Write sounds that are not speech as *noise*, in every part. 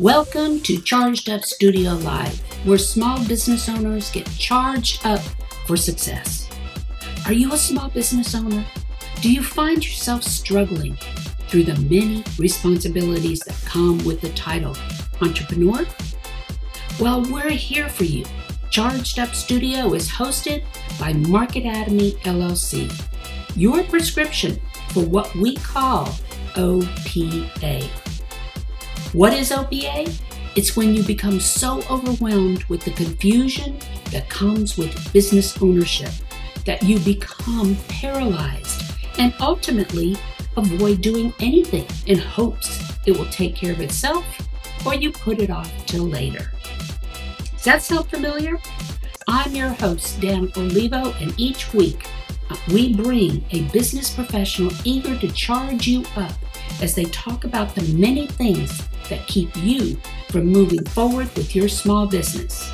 Welcome to Charged Up Studio Live, where small business owners get charged up for success. Are you a small business owner? Do you find yourself struggling through the many responsibilities that come with the title entrepreneur? Well, we're here for you. Charged Up Studio is hosted by Market Atomy LLC, your prescription for what we call OPA. What is OPA? It's when you become so overwhelmed with the confusion that comes with business ownership that you become paralyzed and ultimately avoid doing anything in hopes it will take care of itself or you put it off till later. Does that sound familiar? I'm your host, Dana Olivo, and each week uh, we bring a business professional eager to charge you up as they talk about the many things that keep you from moving forward with your small business.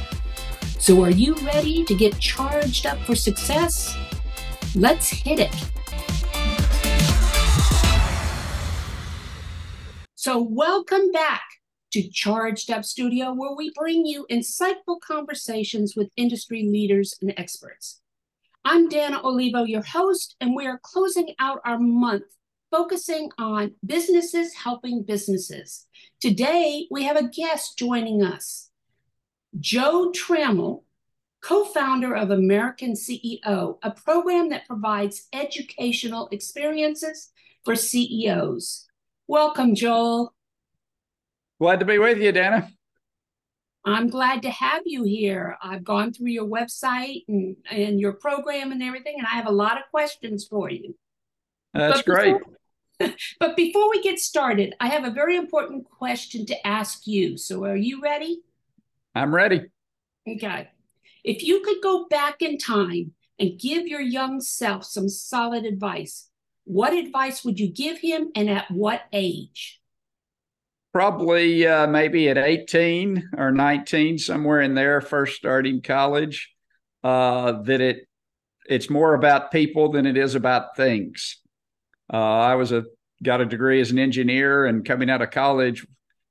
So, are you ready to get charged up for success? Let's hit it. So, welcome back to Charged Up Studio, where we bring you insightful conversations with industry leaders and experts. I'm Dana Olivo, your host, and we are closing out our month focusing on businesses helping businesses. Today, we have a guest joining us, Joel Trammell, co founder of American CEO, a program that provides educational experiences for CEOs. Welcome, Joel. Glad to be with you, Dana. I'm glad to have you here. I've gone through your website and, and your program and everything, and I have a lot of questions for you. That's but great. Before, but before we get started, I have a very important question to ask you. So, are you ready? I'm ready. Okay. If you could go back in time and give your young self some solid advice, what advice would you give him and at what age? Probably uh, maybe at 18 or 19, somewhere in there, first starting college. Uh, that it it's more about people than it is about things. Uh, I was a got a degree as an engineer, and coming out of college,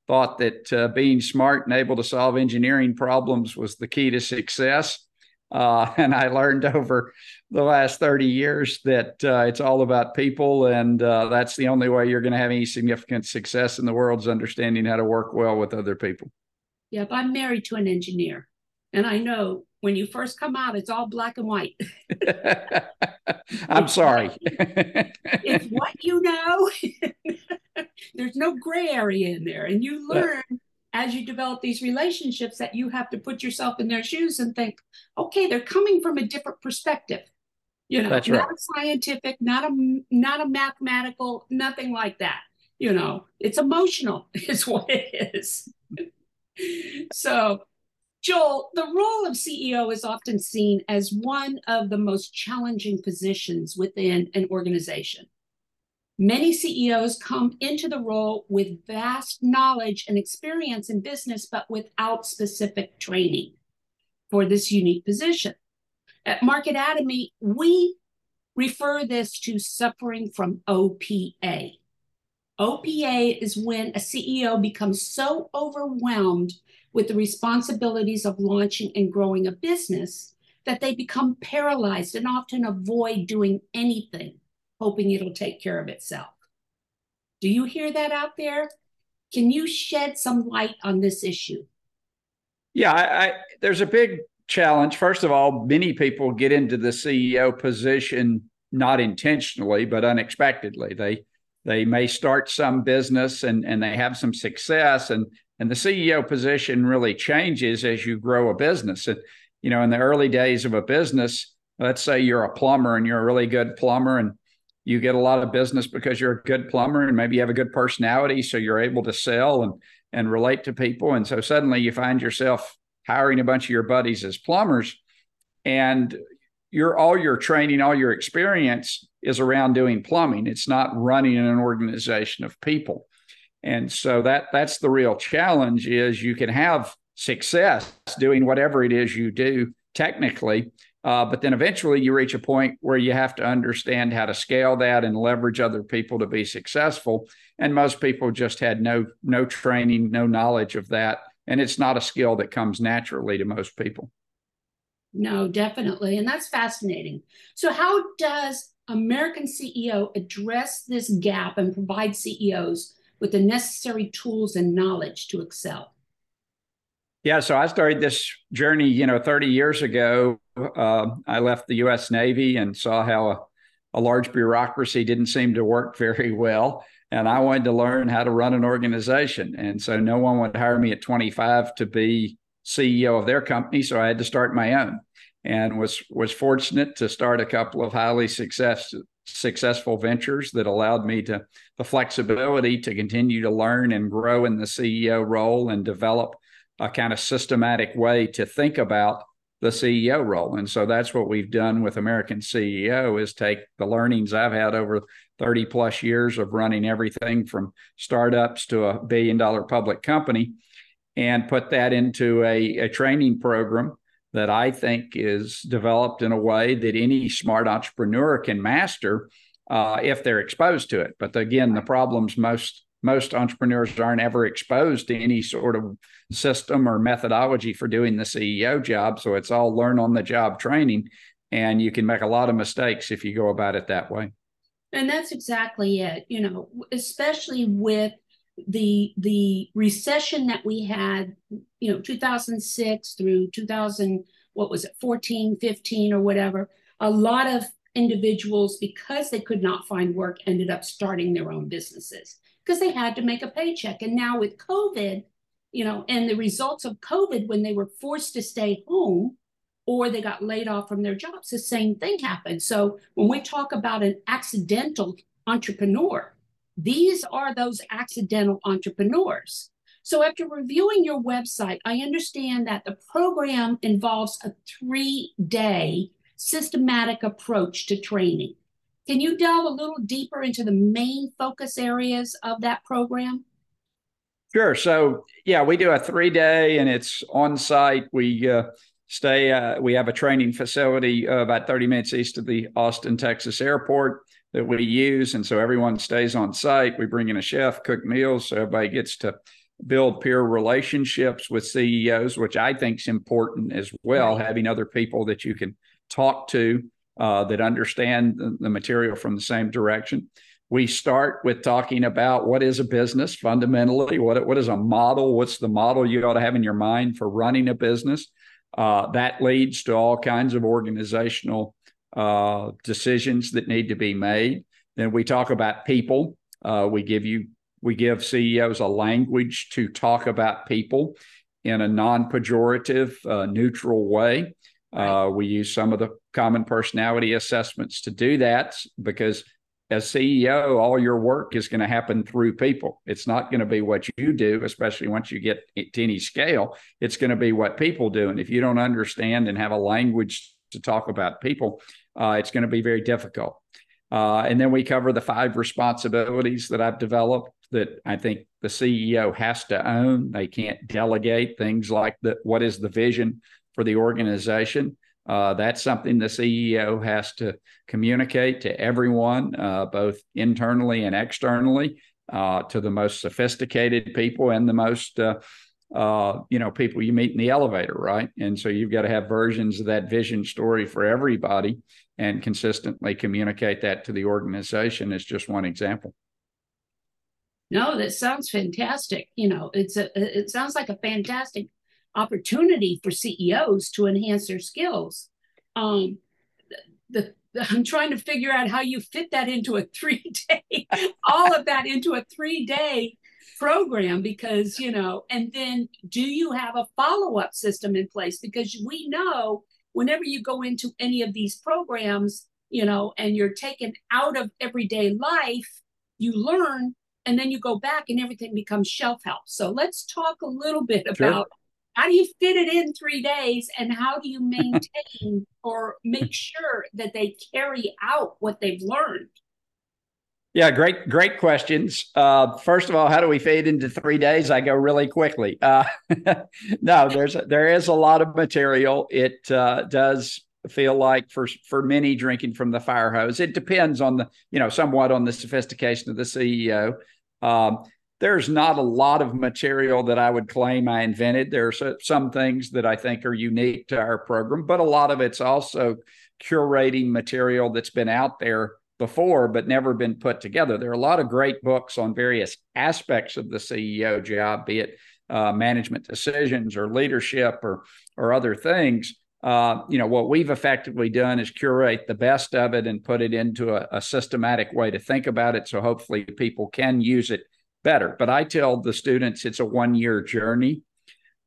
thought that uh, being smart and able to solve engineering problems was the key to success. Uh, *laughs* and I learned over the last 30 years that uh, it's all about people. And uh, that's the only way you're going to have any significant success in the world is understanding how to work well with other people. Yep. I'm married to an engineer. And I know when you first come out, it's all black and white. *laughs* *laughs* I'm sorry. it's what you know. *laughs* There's no gray area in there. And you learn as you develop these relationships that you have to put yourself in their shoes and think, okay, they're coming from a different perspective. You know, That's not right. a scientific, not a not a mathematical, nothing like that. You know, it's emotional, is what it is. so Joel, the role of CEO is often seen as one of the most challenging positions within an organization. Many CEOs come into the role with vast knowledge and experience in business, but without specific training for this unique position. At Market Atomy, we refer this to suffering from OPA. OPA is when a CEO becomes so overwhelmed with the responsibilities of launching and growing a business that they become paralyzed and often avoid doing anything, hoping it'll take care of itself. Do you hear that out there? Can you shed some light on this issue? Yeah, I, I, there's a big challenge. First of all, many people get into the CEO position not intentionally, but unexpectedly. They they may start some business and, and they have some success and and the CEO position really changes as you grow a business. And, you know, in the early days of a business, let's say you're a plumber and you're a really good plumber and you get a lot of business because you're a good plumber and maybe you have a good personality so you're able to sell and and relate to people and so suddenly you find yourself hiring a bunch of your buddies as plumbers and your all your training all your experience is around doing plumbing it's not running an organization of people and so that that's the real challenge is you can have success doing whatever it is you do technically uh, but then eventually you reach a point where you have to understand how to scale that and leverage other people to be successful. And most people just had no no training, no knowledge of that, and it's not a skill that comes naturally to most people. No, definitely, and that's fascinating. So, how does American CEO address this gap and provide CEOs with the necessary tools and knowledge to excel? Yeah, so I started this journey, you know, 30 years ago. Uh, I left the U.S. Navy and saw how a, a, large bureaucracy didn't seem to work *laughs* very well, and I wanted to learn how to run an organization. And so, no one would hire me at 25 to be CEO of their company, so I had to start my own. And was was fortunate to start a couple of highly success successful ventures that allowed me to the flexibility to continue to learn and grow in the CEO role and develop a kind of systematic way to think about the CEO role. And so that's what we've done with American CEO is take the learnings I've had over 30 plus years of running everything from startups to a billion dollar public company and put that into a, a training program that I think is developed in a way that any smart entrepreneur can master uh, if they're exposed to it. But again, the problems most most entrepreneurs aren't ever exposed to any sort of system or methodology for doing the CEO job. So it's all learn on the job training. And you can make a lot of mistakes if you go about it that way. And that's exactly it. You know, especially with the the recession that we had, you know, 2006 through 2000, what was it, 14, 15 or whatever, a lot of individuals, because they could not find work, ended up starting their own businesses because they had to make a paycheck. And now with COVID, you know, and the results of COVID when they were forced to stay home or they got laid off from their jobs, the same thing happened. So when we talk about an accidental entrepreneur, these are those accidental entrepreneurs. So after reviewing your website, I understand that the program involves a three day systematic approach to training. Can you delve a little deeper into the main focus areas of that program? Sure. So, yeah, we do a three day and it's on site. We uh, stay, uh, we have a training facility uh, about 30 minutes east of the Austin, Texas airport that we use. And so everyone stays on site. We bring in a chef, cook meals. So everybody gets to build peer relationships with CEOs, which I think is important as well, right. having other people that you can talk to uh, that understand the, the material from the same direction. We start with talking about what is a business fundamentally, what, what is a model, what's the model you ought to have in your mind for running a business. Uh, that leads to all kinds of organizational uh, decisions that need to be made. Then we talk about people. Uh, we give you we give CEOs a language to talk about people in a non-pejorative, uh, neutral way. Right. Uh, we use some of the common personality assessments to do that because as CEO, all your work is going to happen through people. It's not going to be what you do, especially once you get to any scale. It's going to be what people do. And if you don't understand and have a language to talk about people, uh, it's going to be very difficult. Uh, and then we cover the five responsibilities that I've developed that I think the CEO has to own. They can't delegate things like the, what is the vision for the organization. Uh, that's something the CEO has to communicate to everyone, uh, both internally and externally, uh, to the most sophisticated people and the most, uh, you know, people you meet in the elevator, right? And so you've got to have versions of that vision story for everybody and consistently communicate that to the organization. Is just one example. No, that sounds fantastic. You know, it's a it sounds like a fantastic opportunity for CEOs to enhance their skills. Um, the, the, I'm trying to figure out how you fit that into a three day, *laughs* all of that into a three day program because, you know, and then do you have a follow up system in place? Because we know whenever you go into any of these programs, you know, and you're taken out of everyday life, you learn and then you go back and everything becomes shelf help. So let's talk a little bit about sure. how do you fit it in three days and how do you *laughs* maintain or make sure that they carry out what they've learned? Yeah, great, great questions. Uh, first of all, how do we fade into three days? I go really quickly. Uh, *laughs* no, there's there is a lot of material. It uh, does feel like for for many drinking from the fire hose. It depends on the you know somewhat on the sophistication of the CEO. Um, there's not a lot of material that I would claim I invented. There are some things that I think are unique to our program, but a lot of it's also curating material that's been out there before, but never been put together. There are a lot of great books on various aspects of the CEO job, be it uh, management decisions or leadership or or other things. Uh, you know what we've effectively done is curate the best of it and put it into a, a systematic way to think about it. So hopefully people can use it better. But I tell the students it's a one year journey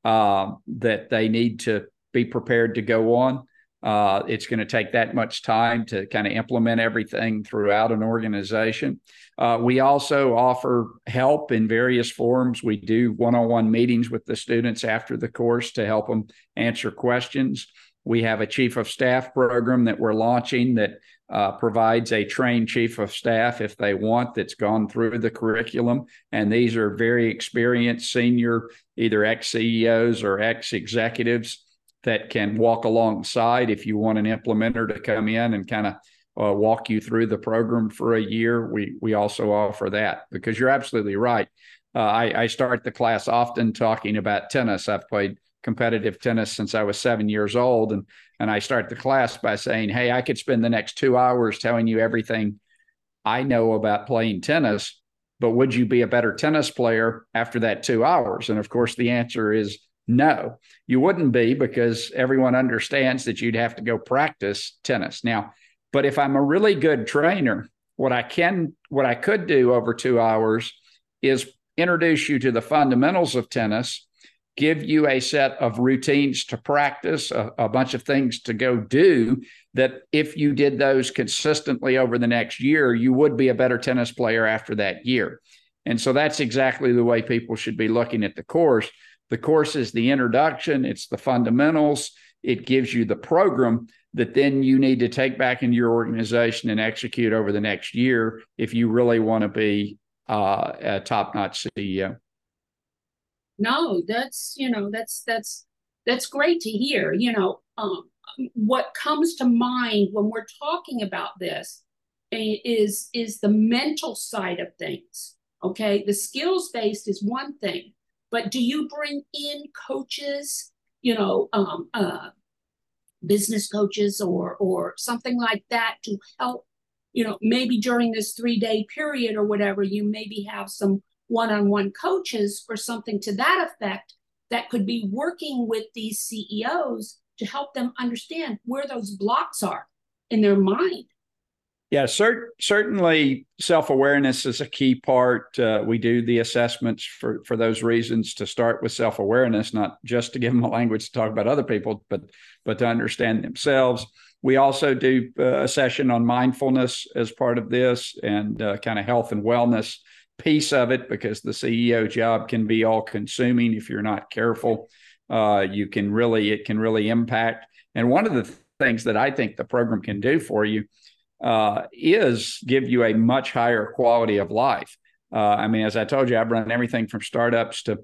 uh, that they need to be prepared to go on. Uh, it's going to take that much time to kind of implement everything throughout an organization. Uh, we also offer help in various forms. We do one on one meetings with the students after the course to help them answer questions. We have a chief of staff program that we're launching that uh, provides a trained chief of staff if they want that's gone through the curriculum. And these are very experienced senior, either ex CEOs or ex executives that can walk alongside if you want an implementer to come in and kind of uh, walk you through the program for a year. We we also offer that because you're absolutely right. Uh, I, I start the class often talking about tennis. I've played competitive tennis since I was seven years old, and and I start the class by saying, "Hey, I could spend the next two hours telling you everything I know about playing tennis, but would you be a better tennis player after that two hours?" And of course, the answer is no, you wouldn't be because everyone understands that you'd have to go practice tennis. Now, but if I'm a really good trainer, what I can, what I could do over two hours is introduce you to the fundamentals of tennis, give you a set of routines to practice, a, a bunch of things to go do that if you did those consistently over the next year, you would be a better tennis player after that year. And so that's exactly the way people should be looking at the course. The course is the introduction, it's the fundamentals, it gives you the program that then you need to take back into your organization and execute over the next year if you really want to be uh, a top-notch CEO. No, that's you know that's that's that's great to hear. You know, um, what comes to mind when we're talking about this is is the mental side of things. Okay, the skills based is one thing, but do you bring in coaches, you know, um, uh, business coaches or or something like that to help, you know, maybe during this three day period or whatever, you maybe have some one on one coaches or something to that effect that could be working with these CEOs to help them understand where those blocks are in their mind yeah, cert- certainly self awareness is a key part. Uh, we do the assessments for, for those reasons to start with self awareness, not just to give them a language to talk about other people, but but to understand themselves. We also do uh, a session on mindfulness as part of this and uh, kind of health and wellness piece of it because the CEO job can be all consuming if you're not careful. Uh, you can really it can really impact. And one of the th- things that I think the program can do for you uh, is give you a much higher quality of life. Uh, I mean, as I told you, I've run everything from startups to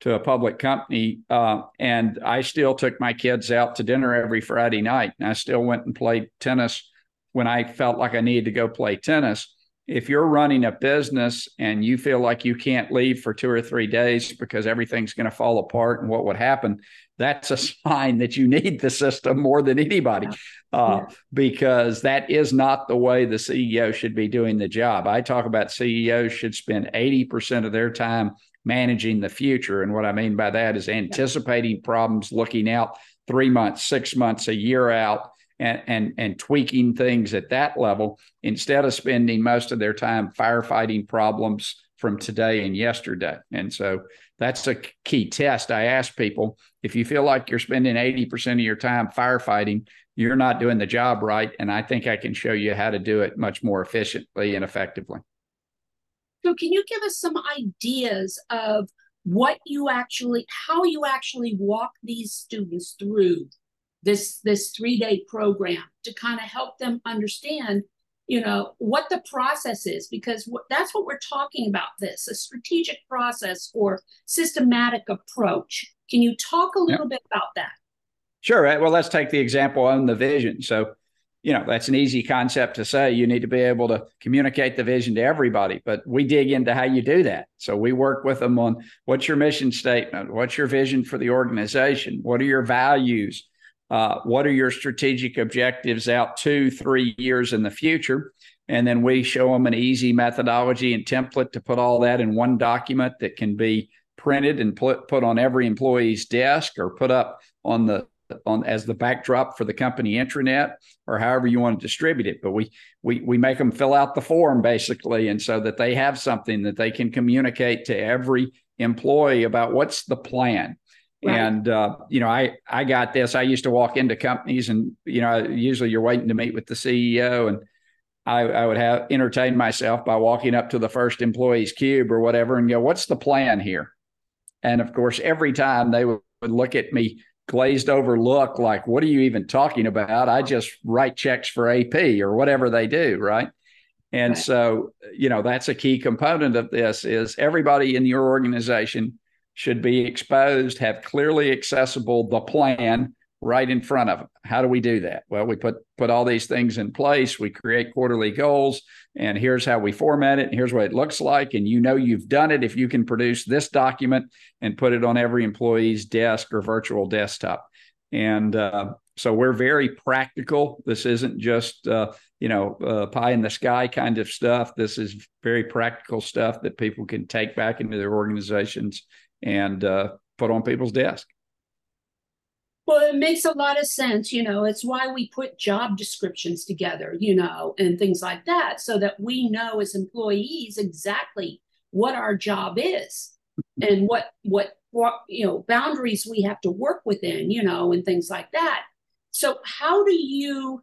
to a public company, uh, and I still took my kids out to dinner every Friday night, and I still went and played tennis when I felt like I needed to go play tennis. If you're running a business and you feel like you can't leave for two or three days because everything's going to fall apart and what would happen, that's a *laughs* sign that you need the system more than anybody uh, yeah. because that is not the way the CEO should be doing the job. I talk about CEOs should spend 80% of their time managing the future. And what I mean by that is anticipating yeah. problems, looking out three months, six months, a year out. And, and and tweaking things at that level instead of spending most of their time firefighting problems from today and yesterday. And so that's a key test. I ask people if you feel like you're spending 80% of your time firefighting, you're not doing the job right. And I think I can show you how to do it much more efficiently and effectively. So, can you give us some ideas of what you actually, how you actually walk these students through this this three day program to kind of help them understand, you know, what the process is? Because that's what we're talking about. This a strategic process or systematic approach. Can you talk a little bit about that? Sure. Well, let's take the example on the vision. So, you know, that's an easy concept to say. You need to be able to communicate the vision to everybody, but we dig into how you do that. So we work with them on what's your mission statement? What's your vision for the organization? What are your values? Uh, what are your strategic objectives out two, three years in the future? And then we show them an easy methodology and template to put all that in one document that can be printed and put, put on every employee's desk or put up on the on as the backdrop for the company intranet or however you want to distribute it but we we we make them fill out the form basically and so that they have something that they can communicate to every employee about what's the plan right. and uh, you know i i got this i used to walk into companies and you know usually you're waiting to meet with the ceo and I, I would have entertained myself by walking up to the first employee's cube or whatever and go, "What's the plan here?" And of course, every time they would, would look at me glazed over look like, what are you even talking about? I just write checks for AP or whatever they do, right? And right. so, you know, that's a key component of this is everybody in your organization should be exposed, have clearly accessible the plan right in front of them. How do we do that? Well, we put put all these things in place. We create quarterly goals, and here's how we format it. And here's what it looks like. And you know you've done it if you can produce this document and put it on every employee's desk or virtual desktop. And uh, so we're very practical. This isn't just uh, you know uh, pie in the sky kind of stuff. This is very practical stuff that people can take back into their organizations and uh, put on people's desk. Well, it makes a lot of sense. You know, it's why we put job descriptions together, you know, and things like that, so that we know as employees exactly what our job is and what, what, what, you know, boundaries we have to work within, you know, and things like that. So, how do you,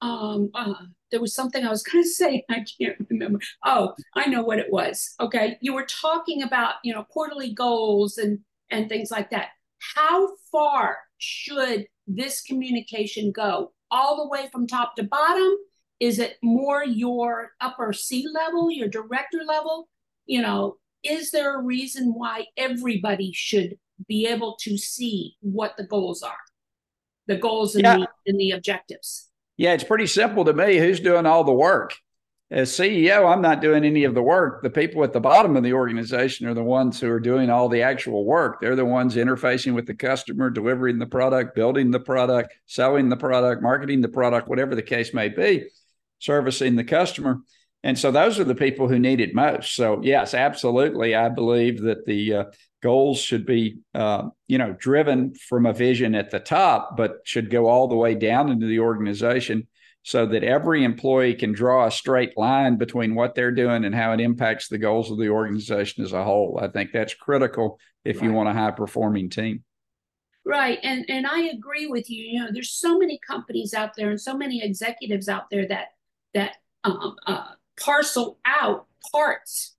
um, uh, there was something I was going *laughs* to say. I can't remember. Oh, I know what it was. Okay. You were talking about, you know, quarterly goals and, and things like that how far should this communication go? All the way from top to bottom? Is it more your upper C level, your director level? You know, is there a reason why everybody should be able to see what the goals are? The goals and, yeah. the, and the objectives. Yeah, it's pretty simple to me. Who's doing all the work? as CEO, I'm not doing any of the work. The people at the bottom of the organization are the ones who are doing all the actual work. They're the ones interfacing with the customer, delivering the product, building the product, selling the product, marketing the product, whatever the case may be, servicing the customer. And so those are the people who need it most. So yes, absolutely, I believe that the uh, goals should be, uh, you know, driven from a vision at the top, but should go all the way down into the organization so that every employee can draw a straight line between what they're doing and how it impacts the goals of the organization as a whole. I think that's critical if right. you want a high performing team. Right. And and I agree with you. You know, there's so many companies out there and so many executives out there that that um, uh, parcel out parts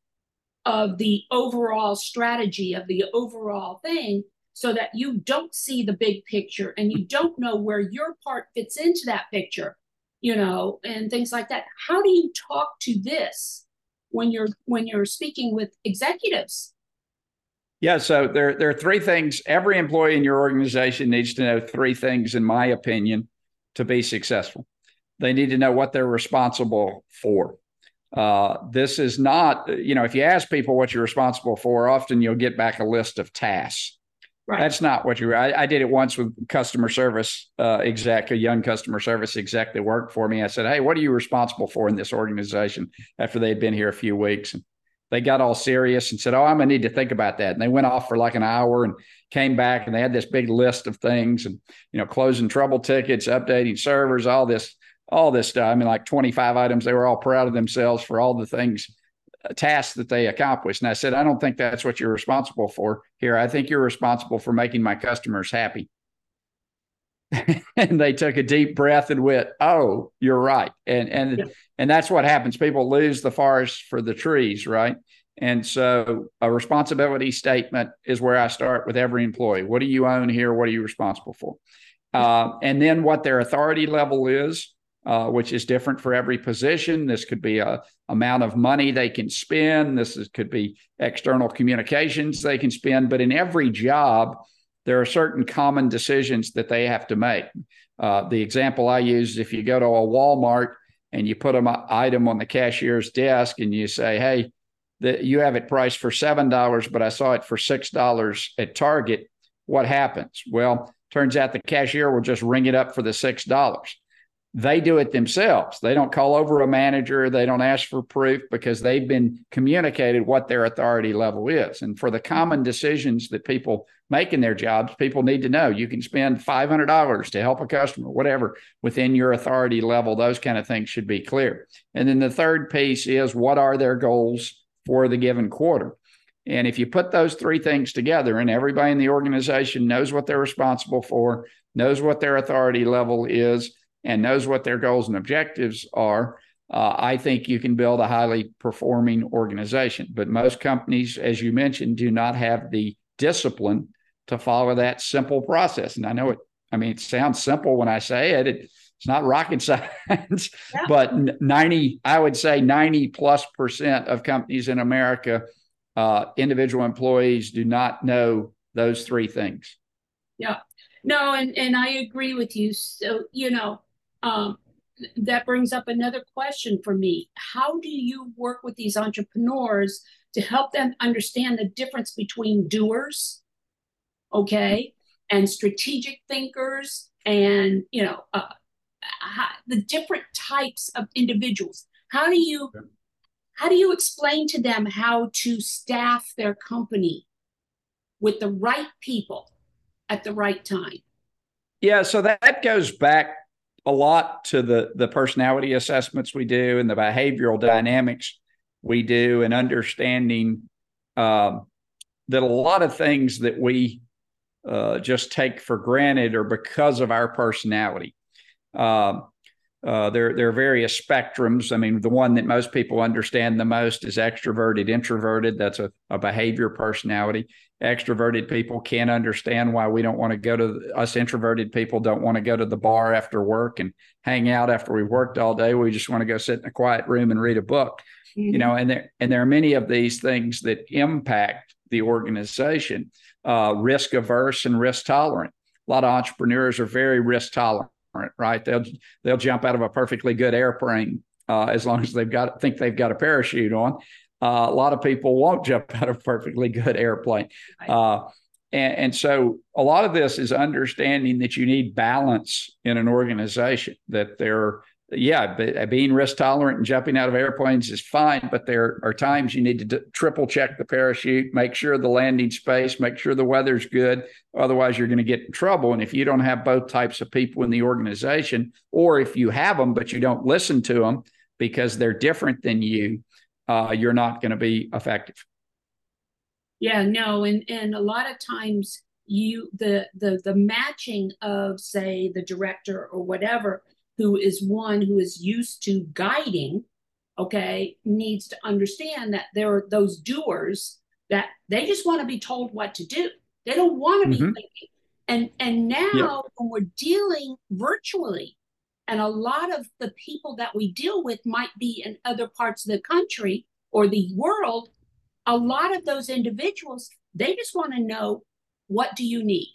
of the overall strategy of the overall thing so that you don't see the big picture and you don't know where your part fits into that picture you know, and things like that. How do you talk to this when you're when you're speaking with executives? Yeah, so there there are three things. Every employee in your organization needs to know three things, in my opinion, to be successful. They need to know what they're responsible for. Uh, this is not, you know, if you ask people what you're responsible for, often you'll get back a list of tasks. Right. That's not what you. I, I did it once with customer service uh, exec, a young customer service exec that worked for me. I said, "Hey, what are you responsible for in this organization?" After they had been here a few weeks, and they got all serious and said, "Oh, I'm gonna need to think about that." And they went off for like an hour and came back, and they had this big list of things, and you know, closing trouble tickets, updating servers, all this, all this stuff. I mean, like 25 items. They were all proud of themselves for all the things tasks that they accomplished. And I said, I don't think that's what you're responsible for here. I think you're responsible for making my customers happy. *laughs* and they took a deep breath and went, "Oh, you're right." And and yeah. and that's what happens. People lose the forest for the trees, right? And so a responsibility statement is where I start with every employee. What do you own here? What are you responsible for? Uh, and then what their authority level is, uh, which is different for every position. This could be a amount of money they can spend. This is, could be external communications they can spend. But in every job, there are certain common decisions that they have to make. Uh, the example I use is if you go to a Walmart and you put an item on the cashier's desk and you say, "Hey, you have it priced for seven dollars, but I saw it for six dollars at Target," what happens? Well, turns out the cashier will just ring it up for the six dollars they do it themselves. They don't call over a manager. They don't ask for proof because they've been communicated what their authority level is. And for the common decisions that people make in their jobs, people need to know you can spend $500 to help a customer, whatever, within your authority level. Those kind of things should be clear. And then the third piece is what are their goals for the given quarter? And if you put those three things together and everybody in the organization knows what they're responsible for, knows what their authority level is, and knows what their goals and objectives are, uh, I think you can build a highly performing organization. But most companies, as you mentioned, do not have the discipline to follow that simple process. And I know it, I mean, it sounds simple when I say it. it it's not rocket *laughs* science, yeah. but 90, I would say 90 plus percent of companies in America, uh, individual employees do not know those three things. Yeah. No, and, and I agree with you. So, you know, um, that brings up another question for me. How do you work with these entrepreneurs to help them understand the difference between doers, okay, and strategic thinkers, and you know uh, how, the different types of individuals? How do you how do you explain to them how to staff their company with the right people at the right time? Yeah, so that goes back a lot to the the personality assessments we do and the behavioral dynamics we do and understanding um, that a lot of things that we uh, just take for granted are because of our personality. Um, uh, there, there are various spectrums. I mean, the one that most people understand the most is extroverted, introverted. That's a, a behavior personality extroverted people can't understand why we don't want to go to us introverted people don't want to go to the bar after work and hang out after we worked all day we just want to go sit in a quiet room and read a book mm-hmm. you know and there and there are many of these things that impact the organization uh, risk averse and risk tolerant a lot of entrepreneurs are very risk tolerant right? They'll they'll jump out of a perfectly good airplane uh, as long as they've got think they've got a parachute on. Uh, a lot of people won't jump out of a perfectly good airplane. Uh, and, and, so a lot of this is understanding that you need balance in an organization, that there, yeah, but being risk tolerant and jumping out of airplanes is fine, but there are times you need to d- triple check the parachute, make sure the landing space, make sure the weather's good. Otherwise, you're going to get in trouble. And if you don't have both types of people in the organization, or if you have them, but you don't listen to them because they're different than you, uh, you're not going to be effective. Yeah, no, and and a lot of times you the the the matching of say the director or whatever who is one who is used to guiding okay needs to understand that there are those doers that they just want to be told what to do they don't want to mm-hmm. be thinking and and now yep. when we're dealing virtually and a lot of the people that we deal with might be in other parts of the country or the world. A lot of those individuals, they just want to know what do you need?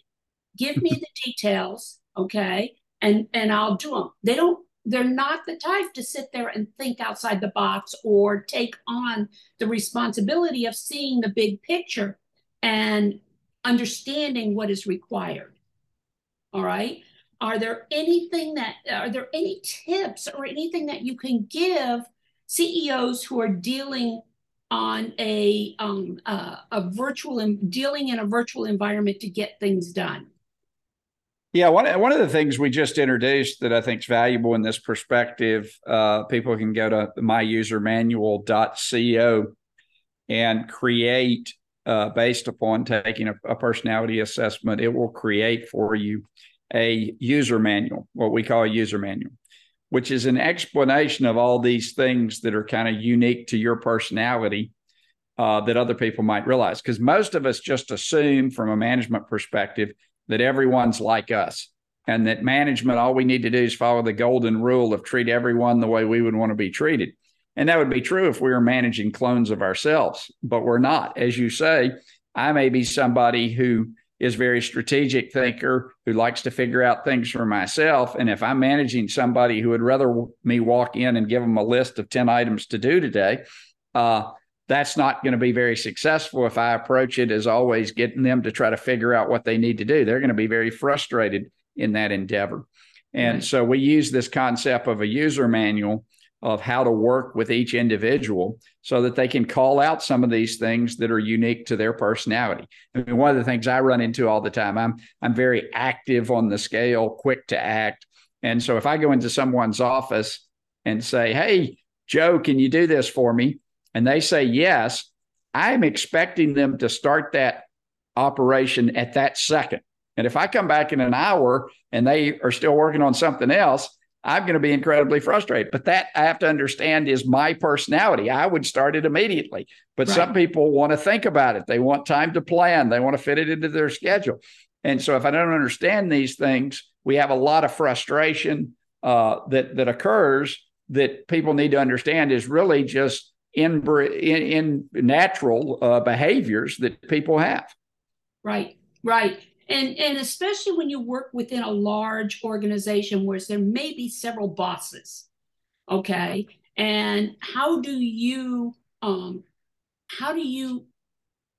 Give me the details, okay? And and I'll do them. They don't they're not the type to sit there and think outside the box or take on the responsibility of seeing the big picture and understanding what is required. All right are there anything that are there any tips or anything that you can give CEOs who are dealing on a um, uh, a virtual dealing in a virtual environment to get things done? Yeah, one one of the things we just introduced that I think is valuable in this perspective, uh, people can go to myusermanual.co and create uh, based upon taking a, a personality assessment. It will create for you a user manual, what we call a user manual, which is an explanation of all these things that are kind of unique to your personality uh, that other people might realize. Because most of us just assume from a management perspective that everyone's like us and that management, all we need to do is follow the golden rule of treat everyone the way we would want to be treated. And that would be true if we were managing clones of ourselves, but we're not. As you say, I may be somebody who is very strategic thinker who likes to figure out things for myself. And if I'm managing somebody who would rather me walk in and give them a list of 10 items to do today, uh, that's not going to be very successful if I approach it as always getting them to try to figure out what they need to do. They're going to be very frustrated in that endeavor. And right. so we use this concept of a user manual of how to work with each individual so that they can call out some of these things that are unique to their personality. I mean, one of the things I run into all the time, I'm I'm very active on the scale, quick to act. And so if I go into someone's office and say, "Hey, Joe, can you do this for me?" And they say yes, I'm expecting them to start that operation at that second. And if I come back in an hour and they are still working on something else, I'm going to be incredibly frustrated. But that I have to understand is my personality. I would start it immediately. But right. some people want to think about it. They want time to plan. They want to fit it into their schedule. And so if I don't understand these things, we have a lot of frustration uh, that that occurs that people need to understand is really just in in, in natural uh, behaviors that people have. Right, right. And and especially when you work within a large organization where there may be several bosses okay? And how do you um how do you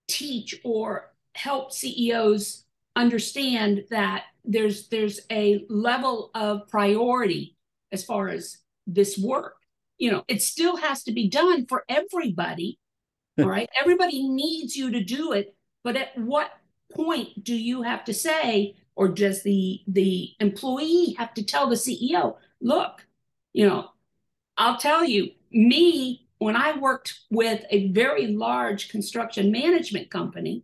teach or help ceos understand that there's there's a level of priority as far as this work you know it still has to be done for everybody all *laughs* right? Everybody needs you to do it but at what point do you have to say or does the the employee have to tell the ceo look you know i'll tell you me when i worked with a very large construction management company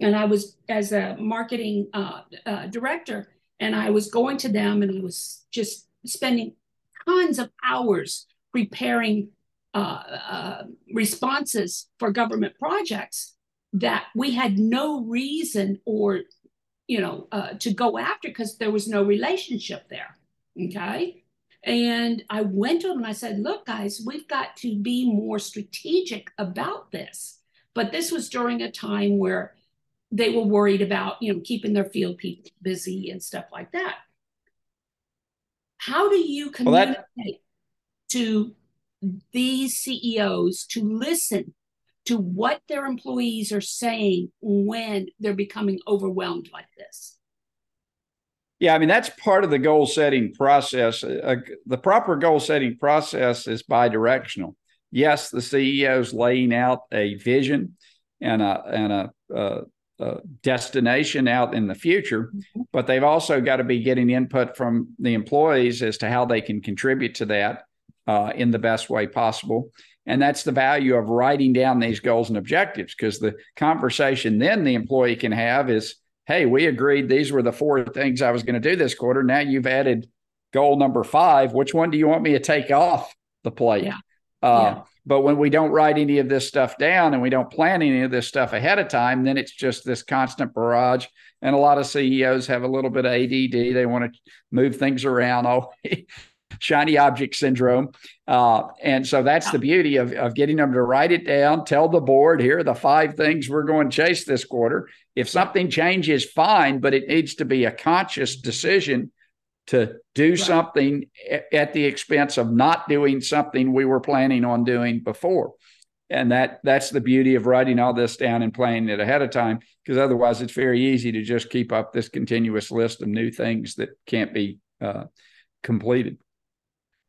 and i was as a marketing uh, uh, director and i was going to them and i was just spending tons of hours preparing uh, uh responses for government projects that we had no reason or you know uh, to go after because there was no relationship there okay? And i went to them and i said look guys we've got to be more strategic about this. But this was during a time where they were worried about you know keeping their field people busy and stuff like that. How do you communicate well, to these ceos to listen to what their employees are saying when they're becoming overwhelmed like this. Yeah, I mean, that's part of the goal setting process. Uh, the proper goal setting process is bi directional. Yes, the CEO is laying out a vision and a, and a, a, a destination out in the future, mm-hmm. but they've also got to be getting input from the employees as to how they can contribute to that uh, in the best way possible. And that's the value of writing down these goals and objectives because the conversation then the employee can have is, hey, we agreed these were the four things I was going to do this quarter. Now you've added goal number five. Which one do you want me to take off the plate? Yeah. Uh, yeah. But when we don't write any of this stuff down and we don't plan any of this stuff ahead of time, then it's just this constant barrage. And a lot of CEOs have a little bit of ADD. They want to move things around. *laughs* Oh, shiny object syndrome. Uh, and so that's the beauty of, of getting them to write it down, tell the board, here are the five things we're going to chase this quarter. If something changes, fine, but it needs to be a conscious decision to do right. something at the expense of not doing something we were planning on doing before. And that that's the beauty of writing all this down and planning it ahead of time, because otherwise it's very easy to just keep up this continuous list of new things that can't be uh, completed.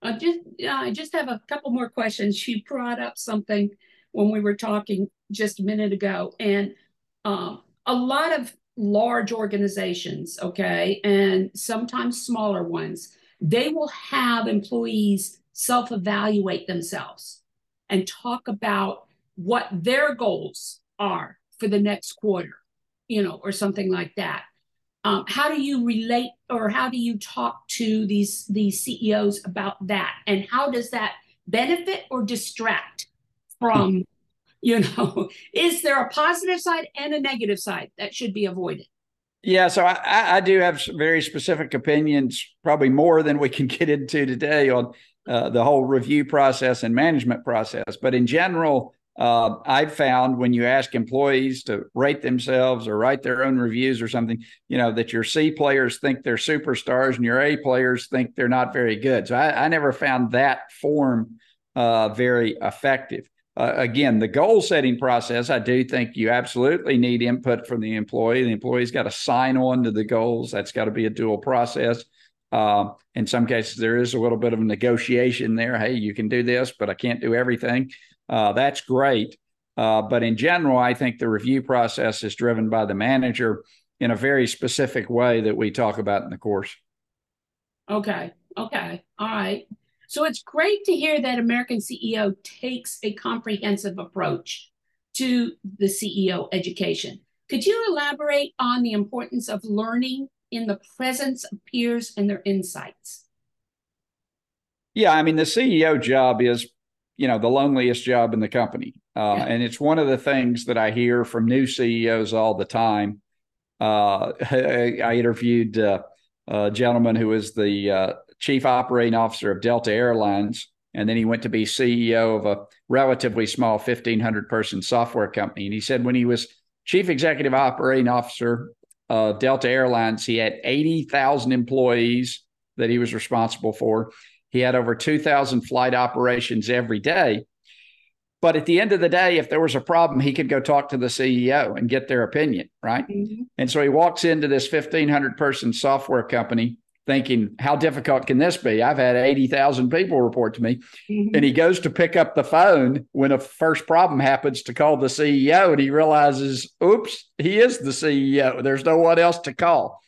I just yeah, I just have a couple more questions. She brought up something when we were talking just a minute ago, and um, a lot of large organizations, okay, and sometimes smaller ones, they will have employees self-evaluate themselves and talk about what their goals are for the next quarter, you know, or something like that. Um, how do you relate or how do you talk to these these CEOs about that? And how does that benefit or distract from, you know, *laughs* is there a positive side and a negative side that should be avoided? Yeah, so I, I do have very specific opinions, probably more than we can *laughs* get into today on uh, the whole review process and management process. But in general, uh, I've found when you ask employees to rate themselves or write their own reviews or something, you know, that your C players think they're superstars and your A players think they're not very good. So I, I never found that form uh, very effective. Uh, again, the goal setting process, I do think you absolutely need input from the employee. The employee's got to sign on to the goals. That's got to be a dual process. Uh, in some cases, there is a little bit of negotiation there. Hey, you can do this, but I can't do everything. Uh, that's great. Uh, but in general, I think the review process is driven by the manager in a very specific way that we talk about in the course. Okay. Okay. All right. So it's great to hear that American CEO takes a comprehensive approach to the CEO education. Could you elaborate on the importance of learning in the presence of peers and their insights? Yeah, I mean, the CEO job is, you know, the loneliest job in the company. Uh, yeah. And it's one of the things that I hear from new CEOs all the time. Uh, *laughs* I, interviewed uh, a gentleman who was the uh, chief operating officer of Delta Airlines. And then he went to be CEO of a relatively small 1,500 person software company. And he said when he was chief executive operating officer of Delta Airlines, he had 80,000 employees that he was responsible for. He had over 2,000 flight operations every day. But at the end of the day, if there was a problem, he could go talk to the CEO and get their opinion, right? Mm-hmm. And so he walks into this 1,500 person software company thinking, how difficult can this be? I've had 80,000 people report to me. Mm-hmm. And he goes to pick up the phone when a first problem happens to call the CEO and he realizes, oops, he is the CEO. There's no one else to call.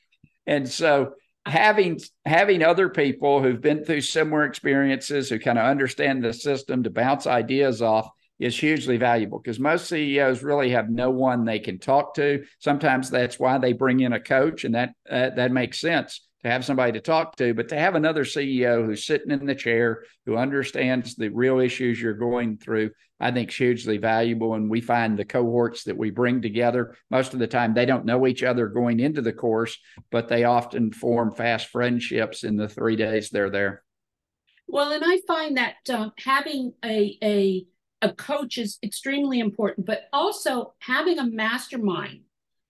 And so having having other people who've been through similar experiences who kind of understand the system to bounce ideas off is hugely valuable because most CEOs really have no one they can talk to. Sometimes that's why they bring in a coach, and that uh, that makes sense to have somebody to talk to, but to have another CEO who's sitting in the chair, who understands the real issues you're going through, I think is hugely valuable. And we find the cohorts that we bring together, most of the time, they don't know each other going into the course, but they often form fast friendships in the three days they're there. Well, and I find that uh, having a, a a coach is extremely important, but also having a mastermind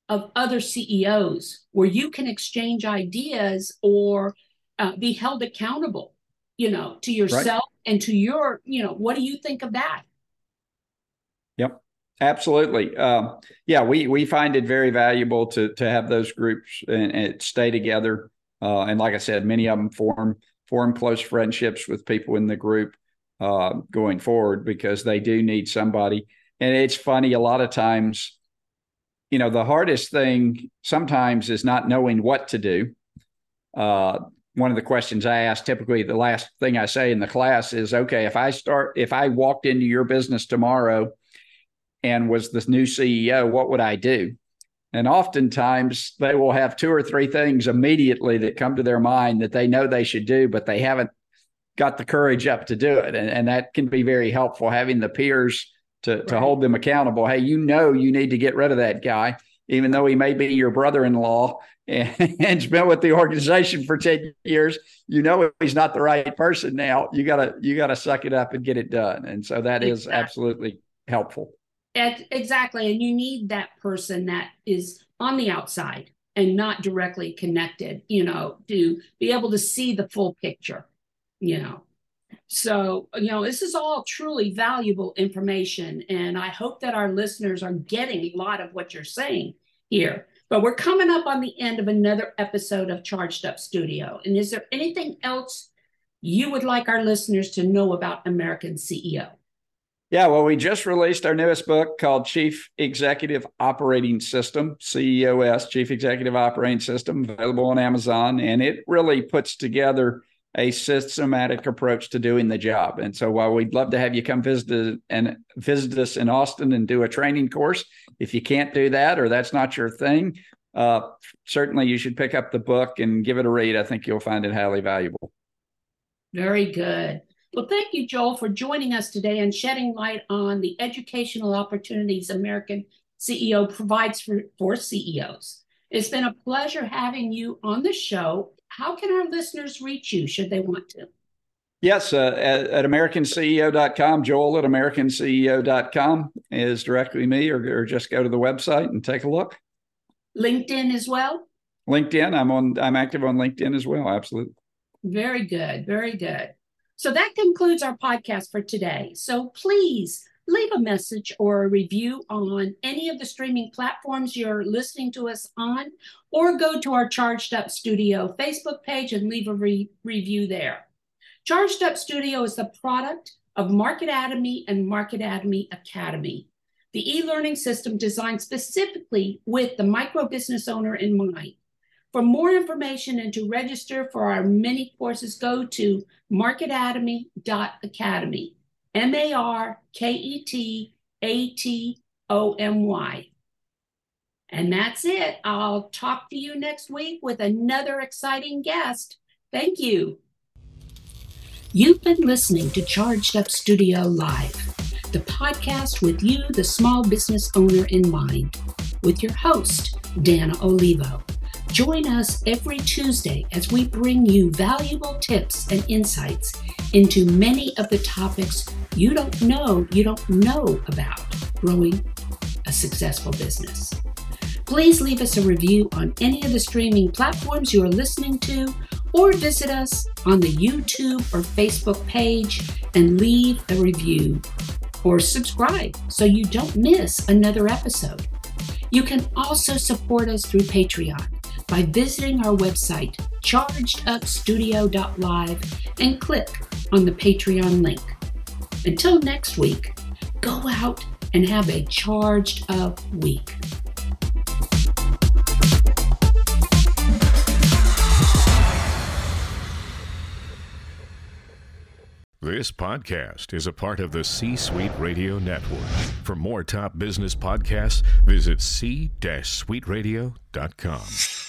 of other CEOs where you can exchange ideas or uh, be held accountable, you know, to yourself right. and to your, you know, what do you think of that? Yep. Absolutely. Um, yeah, we we find it very valuable to to have those groups and, and stay together. Uh, and like I said, many of them form form close friendships with people in the group uh, going forward because they do need somebody. And it's funny, a lot of times you know, the hardest thing sometimes is not knowing what to do. Uh, one of the questions I ask, typically the last thing I say in the class is, okay, if I start, if I walked into your business tomorrow and was the new CEO, what would I do? And oftentimes they will have two or three things immediately that come to their mind that they know they should do, but they haven't got the courage up to do it. And, and that can be very helpful having the peers to, right. to hold them accountable. Hey, you know, you need to get rid of that guy, even though he may be your brother in law *laughs* and, and's been with the organization for 10 years. You know, he's not the right person now. You gotta, you gotta suck it up and get it done. And so that exactly. is absolutely helpful. exactly. And you need that person that is on the outside and not directly connected, you know, to be able to see the full picture, you know. So, you know, this is all truly valuable information. And I hope that our listeners are getting a lot of what you're saying here. But we're coming up on the end of another episode of Charged Up Studio. And is there anything else you would like our listeners to know about American CEO? Yeah, well, we just released our newest book called Chief Executive Operating System, CEOS, Chief Executive Operating System, available on Amazon. And it really puts together a systematic approach to doing the job. And so while we'd love to have you come visit and visit us in Austin and do a training course, if you can't do that or that's not your thing, uh, certainly you should pick up the book and give it a read. I think you'll find it highly valuable. Very good. Well, thank you, Joel, for joining us today and shedding light on the educational opportunities American CEO provides for, for CEOs. It's been a pleasure having you on the show. How can our listeners reach you should they want to? Yes, uh, at, at AmericanCEO.com, Joel at AmericanCEO.com is directly me, or, or just go to the website and take a look. LinkedIn as well? LinkedIn, I'm on. I'm active on LinkedIn as well. Absolutely. Very good. Very good. So that concludes our podcast for today. So please leave a message or a review on any of the streaming platforms you're listening to us on, or go to our Charged Up Studio Facebook page and leave a re- review there. Charged Up Studio is the product of Marketatomy and Marketatomy Academy, the e learning system designed specifically with the micro business owner in mind. For more information and to register for our many courses, go to marketatomy.academy. M A R K E T A T O M Y. And that's it. I'll talk to you next week with another exciting guest. Thank you. You've been listening to Charged Up Studio Live, the podcast with you, the small business owner, in mind, with your host, Dana Olivo. Join us every Tuesday as we bring you valuable tips and insights into many of the topics you don't know you don't know about growing a successful business. Please leave us a review on any of the streaming platforms you are listening to or visit us on the YouTube or Facebook page and leave a review or subscribe so you don't miss another episode. You can also support us through Patreon by visiting our website, chargedupstudio.live, and click on the Patreon link. Until next week, go out and have a charged up week. This podcast is a part of the C Suite Radio Network. For more top business podcasts, visit c-suiteradio.com.